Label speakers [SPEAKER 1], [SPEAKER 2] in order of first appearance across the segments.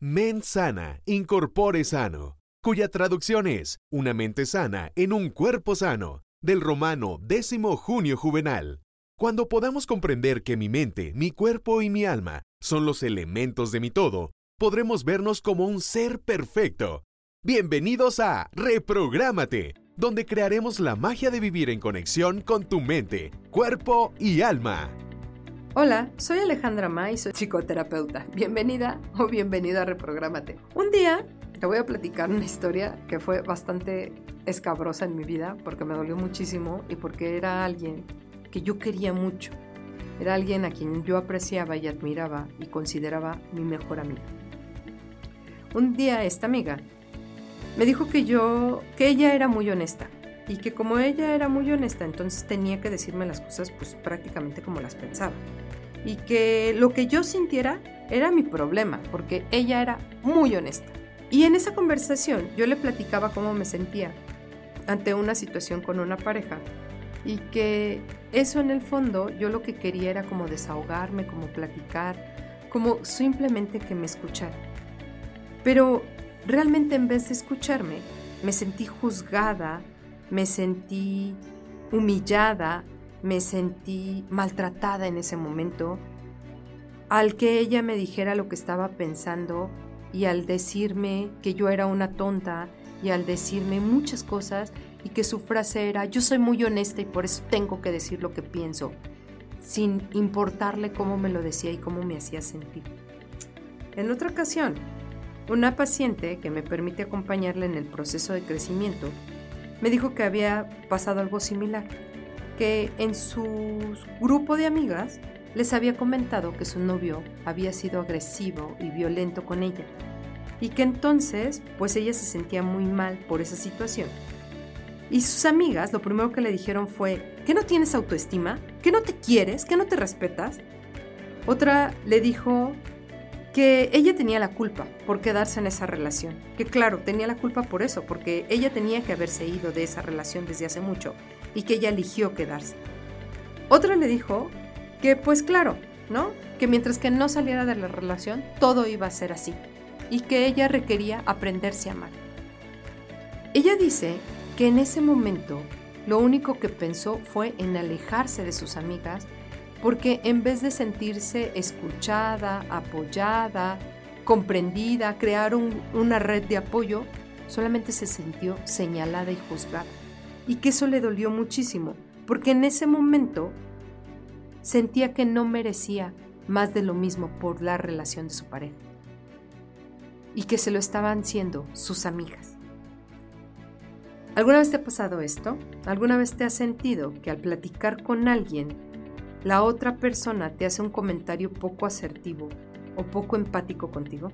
[SPEAKER 1] Men sana, incorpore sano, cuya traducción es una mente sana en un cuerpo sano, del romano décimo junio juvenal. Cuando podamos comprender que mi mente, mi cuerpo y mi alma son los elementos de mi todo, podremos vernos como un ser perfecto. Bienvenidos a Reprográmate, donde crearemos la magia de vivir en conexión con tu mente, cuerpo y alma.
[SPEAKER 2] Hola, soy Alejandra Ma y soy psicoterapeuta. Bienvenida o bienvenido a Reprográmate. Un día te voy a platicar una historia que fue bastante escabrosa en mi vida porque me dolió muchísimo y porque era alguien que yo quería mucho. Era alguien a quien yo apreciaba y admiraba y consideraba mi mejor amiga. Un día esta amiga me dijo que yo, que ella era muy honesta y que como ella era muy honesta, entonces tenía que decirme las cosas pues prácticamente como las pensaba. Y que lo que yo sintiera era mi problema, porque ella era muy honesta. Y en esa conversación yo le platicaba cómo me sentía ante una situación con una pareja y que eso en el fondo yo lo que quería era como desahogarme, como platicar, como simplemente que me escuchara. Pero realmente en vez de escucharme, me sentí juzgada, me sentí humillada, me sentí maltratada en ese momento. Al que ella me dijera lo que estaba pensando y al decirme que yo era una tonta y al decirme muchas cosas y que su frase era yo soy muy honesta y por eso tengo que decir lo que pienso, sin importarle cómo me lo decía y cómo me hacía sentir. En otra ocasión, una paciente que me permite acompañarla en el proceso de crecimiento me dijo que había pasado algo similar, que en su grupo de amigas les había comentado que su novio había sido agresivo y violento con ella y que entonces pues ella se sentía muy mal por esa situación. Y sus amigas lo primero que le dijeron fue, ¿que no tienes autoestima? ¿Que no te quieres? ¿Que no te respetas? Otra le dijo que ella tenía la culpa por quedarse en esa relación. Que claro, tenía la culpa por eso, porque ella tenía que haberse ido de esa relación desde hace mucho y que ella eligió quedarse. Otra le dijo que pues claro, ¿no? Que mientras que no saliera de la relación, todo iba a ser así y que ella requería aprenderse a amar. Ella dice que en ese momento lo único que pensó fue en alejarse de sus amigas porque en vez de sentirse escuchada, apoyada, comprendida, crear una red de apoyo, solamente se sintió señalada y juzgada. Y que eso le dolió muchísimo, porque en ese momento sentía que no merecía más de lo mismo por la relación de su pareja. Y que se lo estaban siendo sus amigas. ¿Alguna vez te ha pasado esto? ¿Alguna vez te has sentido que al platicar con alguien la otra persona te hace un comentario poco asertivo o poco empático contigo?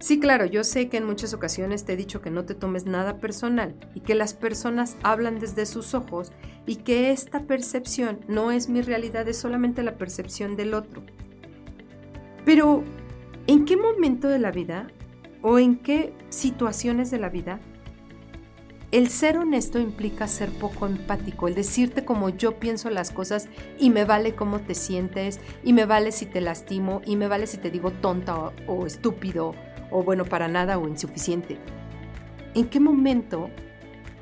[SPEAKER 2] Sí, claro, yo sé que en muchas ocasiones te he dicho que no te tomes nada personal y que las personas hablan desde sus ojos y que esta percepción no es mi realidad, es solamente la percepción del otro. Pero, ¿en qué momento de la vida o en qué situaciones de la vida el ser honesto implica ser poco empático, el decirte como yo pienso las cosas y me vale cómo te sientes, y me vale si te lastimo, y me vale si te digo tonta o, estúpido, o bueno, para nada o insuficiente. ¿En qué momento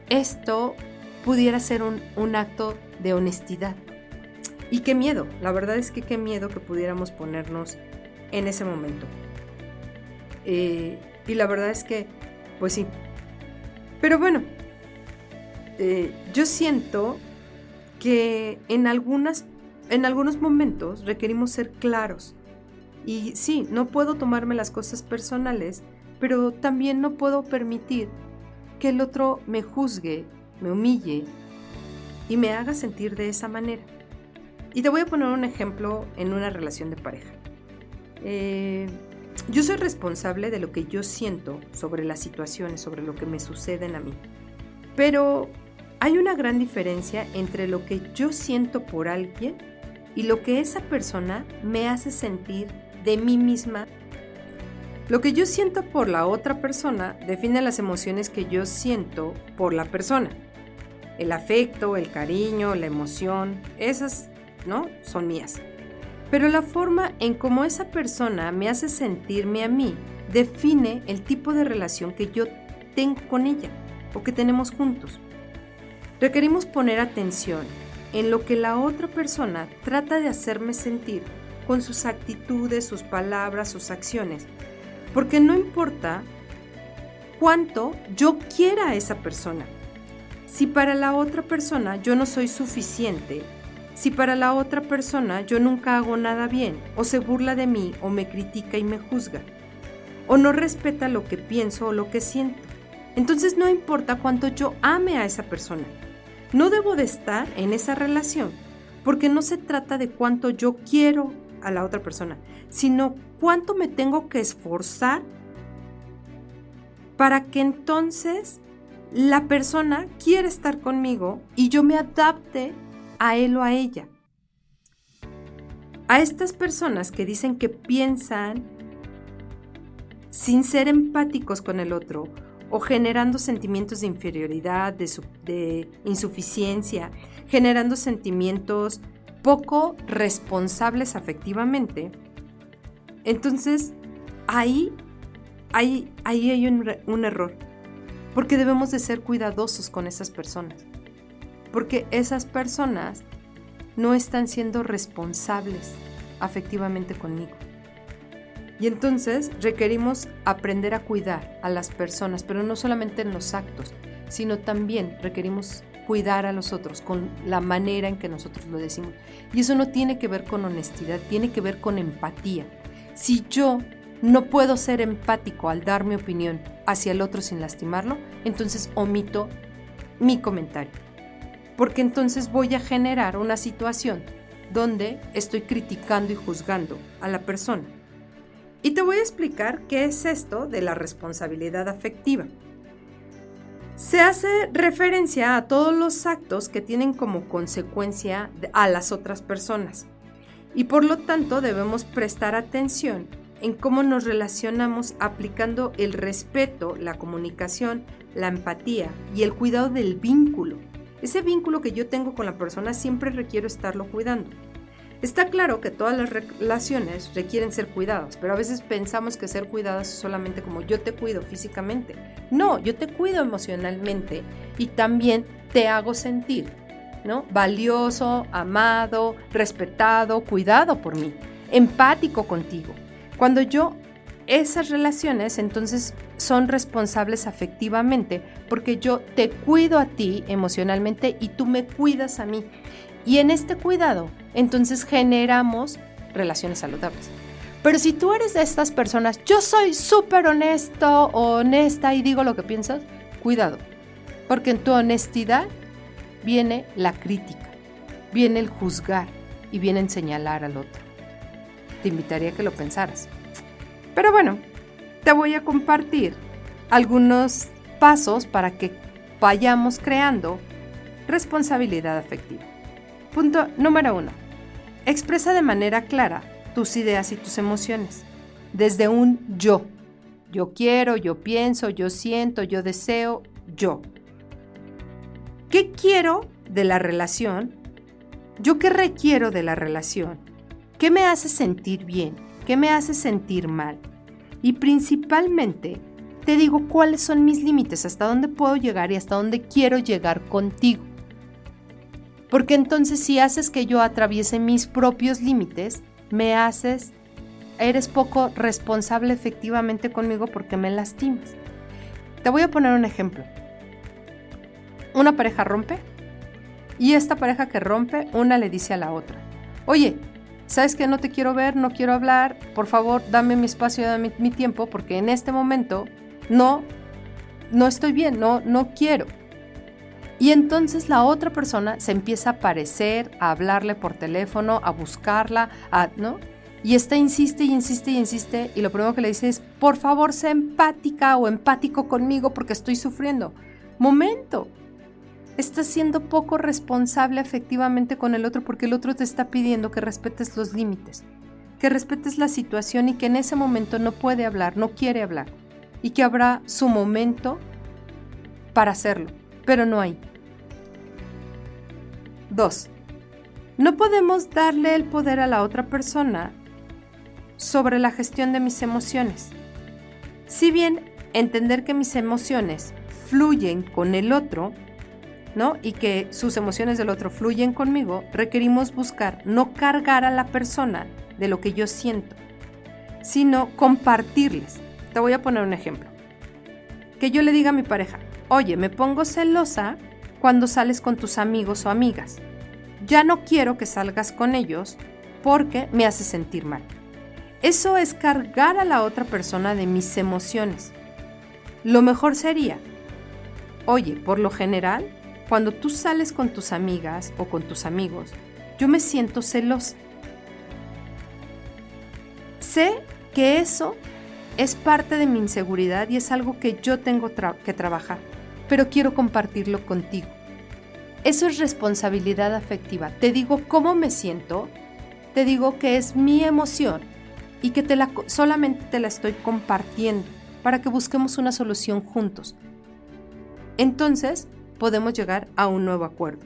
[SPEAKER 2] esto pudiera ser un, acto de honestidad? Y qué miedo, la verdad es que qué miedo que pudiéramos ponernos en ese momento. Eh, y la verdad es que, pues sí. Pero bueno, eh, yo siento que en, algunas, en algunos momentos requerimos ser claros. Y sí, no puedo tomarme las cosas personales, pero también no puedo permitir que el otro me juzgue, me humille y me haga sentir de esa manera. Y te voy a poner un ejemplo en una relación de pareja. Eh, yo soy responsable de lo que yo siento sobre las situaciones, sobre lo que me suceden a mí. Pero hay una gran diferencia entre lo que yo siento por alguien y lo que esa persona me hace sentir de mí misma. Lo que yo siento por la otra persona define las emociones que yo siento por la persona. El afecto, el cariño, la emoción, esas, ¿no? Son mías. Pero la forma en cómo esa persona me hace sentirme a mí define el tipo de relación que yo tengo con ella o que tenemos juntos. Requerimos poner atención en lo que la otra persona trata de hacerme sentir con sus actitudes, sus palabras, sus acciones. Porque no importa cuánto yo quiera a esa persona. Si para la otra persona yo no soy suficiente, si para la otra persona yo nunca hago nada bien, o se burla de mí, o me critica y me juzga, o no respeta lo que pienso o lo que siento, entonces no importa cuánto yo ame a esa persona. No debo de estar en esa relación, porque no se trata de cuánto yo quiero a la otra persona, sino cuánto me tengo que esforzar para que entonces la persona quiera estar conmigo y yo me adapte a él o a ella. A estas personas que dicen que piensan sin ser empáticos con el otro o generando sentimientos de inferioridad, de, de insuficiencia, generando sentimientos poco responsables afectivamente, entonces ahí, ahí, ahí hay un, error, porque debemos de ser cuidadosos con esas personas porque esas personas no están siendo responsables afectivamente conmigo. Y entonces requerimos aprender a cuidar a las personas, pero no solamente en los actos, sino también requerimos cuidar a los otros con la manera en que nosotros lo decimos. Y eso no tiene que ver con honestidad, tiene que ver con empatía. Si yo no puedo ser empático al dar mi opinión hacia el otro sin lastimarlo, entonces omito mi comentario porque entonces voy a generar una situación donde estoy criticando y juzgando a la persona. Y te voy a explicar qué es esto de la responsabilidad afectiva. Se hace referencia a todos los actos que tienen como consecuencia a las otras personas y por lo tanto debemos prestar atención en cómo nos relacionamos aplicando el respeto, la comunicación, la empatía y el cuidado del vínculo ese vínculo que yo tengo con la persona siempre requiero estarlo cuidando. Está claro que todas las relaciones requieren ser cuidadas, pero a veces pensamos que ser cuidadas es solamente como yo te cuido físicamente. No, yo te cuido emocionalmente y también te hago sentir, ¿no? Valioso, amado, respetado, cuidado por mí, empático contigo. Cuando yo esas relaciones entonces son responsables afectivamente porque yo te cuido a ti emocionalmente y tú me cuidas a mí. Y en este cuidado, entonces generamos relaciones saludables. Pero si tú eres de estas personas, yo soy súper honesto honesta y digo lo que piensas, cuidado, porque en tu honestidad viene la crítica, viene el juzgar y viene el señalar al otro. Te invitaría a que lo pensaras. Pero bueno, te voy a compartir algunos pasos para que vayamos creando responsabilidad afectiva. Punto número uno. Expresa de manera clara tus ideas y tus emociones. Desde un yo. Yo quiero, yo pienso, yo siento, yo deseo, yo. ¿Qué quiero de la relación? ¿Yo qué requiero de la relación? ¿Qué me hace sentir bien? ¿Qué me hace sentir mal? Y principalmente te digo cuáles son mis límites, hasta dónde puedo llegar y hasta dónde quiero llegar contigo. Porque entonces si haces que yo atraviese mis propios límites, me haces, eres poco responsable efectivamente conmigo porque me lastimas. Te voy a poner un ejemplo. Una pareja rompe y esta pareja que rompe, una le dice a la otra, oye, sabes que no te quiero ver, no quiero hablar, por favor dame mi espacio, dame mi, tiempo, porque en este momento no, no estoy bien, no, no quiero. Y entonces la otra persona se empieza a aparecer, a hablarle por teléfono, a buscarla, a, ¿no? Y esta insiste y insiste y insiste y lo primero que le dice es, por favor, sé empática o empático conmigo porque estoy sufriendo. Momento, estás siendo poco responsable efectivamente con el otro porque el otro te está pidiendo que respetes los límites, que respetes la situación y que en ese momento no puede hablar, no quiere hablar y que habrá su momento para hacerlo, pero no hay. Dos, No podemos darle el poder a la otra persona sobre la gestión de mis emociones. Si bien entender que mis emociones fluyen con el otro, ¿no? Y que sus emociones del otro fluyen conmigo, requerimos buscar no cargar a la persona de lo que yo siento, sino compartirles. Te voy a poner un ejemplo. Que yo le diga a mi pareja, oye, me pongo celosa cuando sales con tus amigos o amigas. Ya no quiero que salgas con ellos porque me hace sentir mal. Eso es cargar a la otra persona de mis emociones. Lo mejor sería, oye, por lo general, cuando tú sales con tus amigas o con tus amigos, yo me siento celosa. Sé que eso es parte de mi inseguridad y es algo que yo tengo que trabajar, pero quiero compartirlo contigo. Eso es responsabilidad afectiva. Te digo cómo me siento, te digo que es mi emoción y que te la, solamente te la estoy compartiendo para que busquemos una solución juntos. Entonces, podemos llegar a un nuevo acuerdo.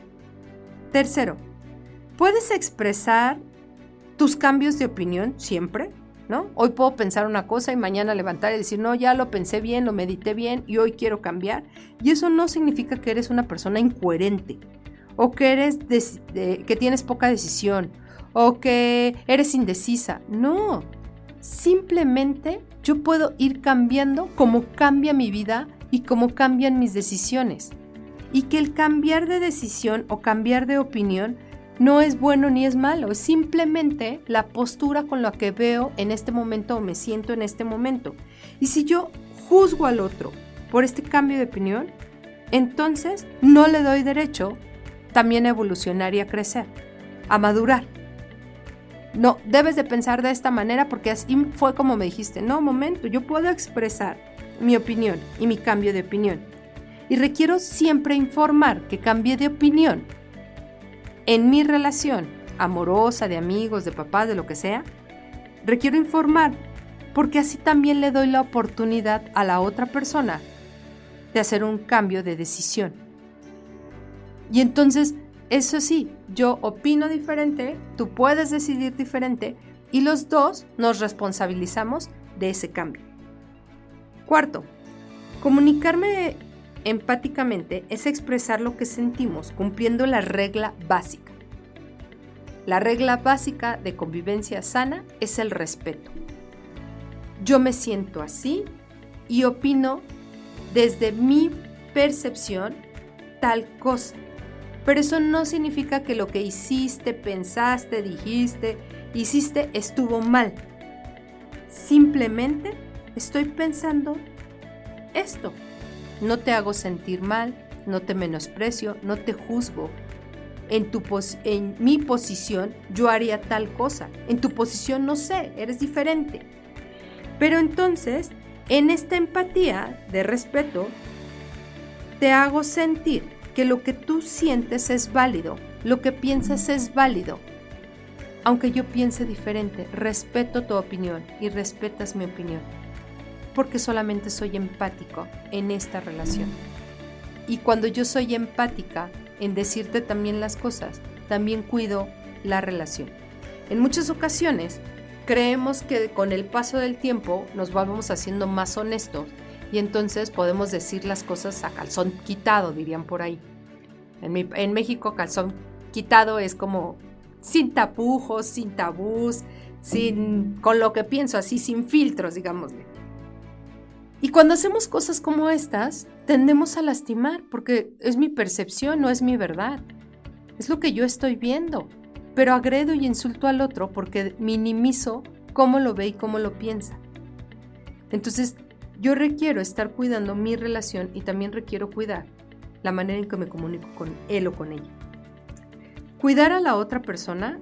[SPEAKER 2] Tercero, puedes expresar tus cambios de opinión siempre, ¿no? Hoy puedo pensar una cosa y mañana levantar y decir, no, ya lo pensé bien, lo medité bien y hoy quiero cambiar. Y eso no significa que eres una persona incoherente o que, eres que tienes poca decisión o que eres indecisa. No, simplemente yo puedo ir cambiando como cambia mi vida y como cambian mis decisiones y que el cambiar de decisión o cambiar de opinión no es bueno ni es malo, es simplemente la postura con la que veo en este momento o me siento en este momento. Y si yo juzgo al otro por este cambio de opinión, entonces no le doy derecho también a evolucionar y a crecer, a madurar. No, debes de pensar de esta manera porque así fue como me dijiste, no, momento, yo puedo expresar mi opinión y mi cambio de opinión y requiero siempre informar que cambié de opinión en mi relación amorosa, de amigos, de papás, de lo que sea, requiero informar porque así también le doy la oportunidad a la otra persona de hacer un cambio de decisión. Y entonces, eso sí, yo opino diferente, tú puedes decidir diferente y los dos nos responsabilizamos de ese cambio. Cuarto, comunicarme Empáticamente es expresar lo que sentimos cumpliendo la regla básica. La regla básica de convivencia sana es el respeto. Yo me siento así y opino desde mi percepción tal cosa. Pero eso no significa que lo que hiciste, pensaste, dijiste, hiciste estuvo mal. Simplemente estoy pensando esto. No te hago sentir mal, no te menosprecio, no te juzgo. En, tu en mi posición yo haría tal cosa. En tu posición no sé, eres diferente. Pero entonces, en esta empatía de respeto, te hago sentir que lo que tú sientes es válido, lo que piensas es válido. Aunque yo piense diferente, respeto tu opinión y respetas mi opinión porque solamente soy empático en esta relación. Y cuando yo soy empática en decirte también las cosas, también cuido la relación. En muchas ocasiones creemos que con el paso del tiempo nos vamos haciendo más honestos y entonces podemos decir las cosas a calzón quitado, dirían por ahí. En, México calzón quitado es como sin tapujos, sin tabús, sin con lo que pienso así, sin filtros, digámosle. Y cuando hacemos cosas como estas, tendemos a lastimar porque es mi percepción, no es mi verdad. Es lo que yo estoy viendo. Pero agredo y insulto al otro porque minimizo cómo lo ve y cómo lo piensa. Entonces, yo requiero estar cuidando mi relación y también requiero cuidar la manera en que me comunico con él o con ella. Cuidar a la otra persona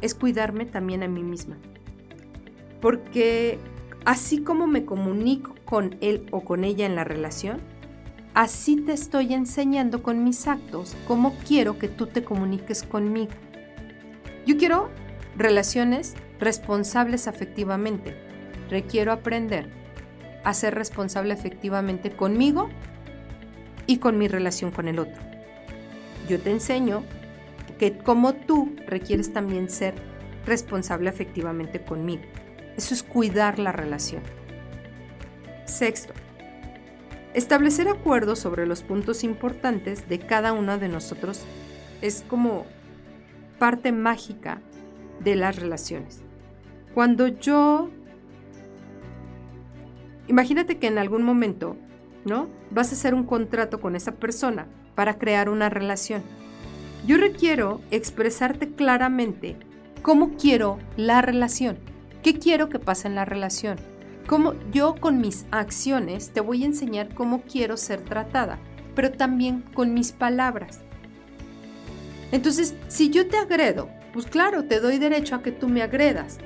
[SPEAKER 2] es cuidarme también a mí misma. Porque así como me comunico con él o con ella en la relación, así te estoy enseñando con mis actos cómo quiero que tú te comuniques conmigo. Yo quiero relaciones responsables afectivamente. Requiero aprender a ser responsable efectivamente conmigo y con mi relación con el otro. Yo te enseño que como tú requieres también ser responsable afectivamente conmigo. Eso es cuidar la relación. Sexto, establecer acuerdos sobre los puntos importantes de cada uno de nosotros es como parte mágica de las relaciones. Cuando yo... Imagínate que en algún momento, ¿no? Vas a hacer un contrato con esa persona para crear una relación. Yo requiero expresarte claramente cómo quiero la relación, qué quiero que pase en la relación. Cómo yo con mis acciones te voy a enseñar cómo quiero ser tratada, pero también con mis palabras. Entonces, si yo te agredo, pues claro, te doy derecho a que tú me agredas.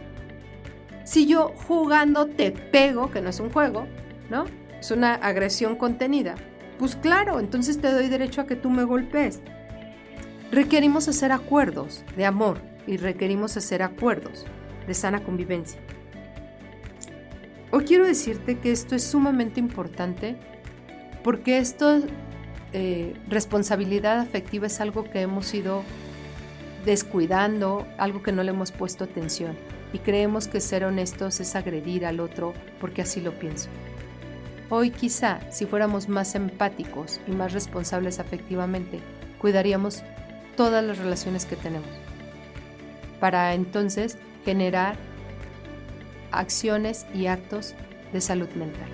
[SPEAKER 2] Si yo jugando te pego, que no es un juego, ¿no? Es una agresión contenida. Pues claro, entonces te doy derecho a que tú me golpees. Requerimos hacer acuerdos de amor y requerimos hacer acuerdos de sana convivencia. Hoy quiero decirte que esto es sumamente importante porque esto, eh, responsabilidad afectiva es algo que hemos ido descuidando, algo que no le hemos puesto atención y creemos que ser honestos es agredir al otro porque así lo pienso. Hoy quizá, si fuéramos más empáticos y más responsables afectivamente, cuidaríamos todas las relaciones que tenemos para entonces generar acciones y actos de salud mental.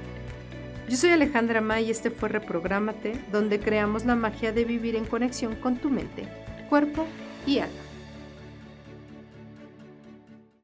[SPEAKER 2] Yo soy Alejandra May y este fue Reprográmate, donde creamos la magia de vivir en conexión con tu mente, cuerpo y alma.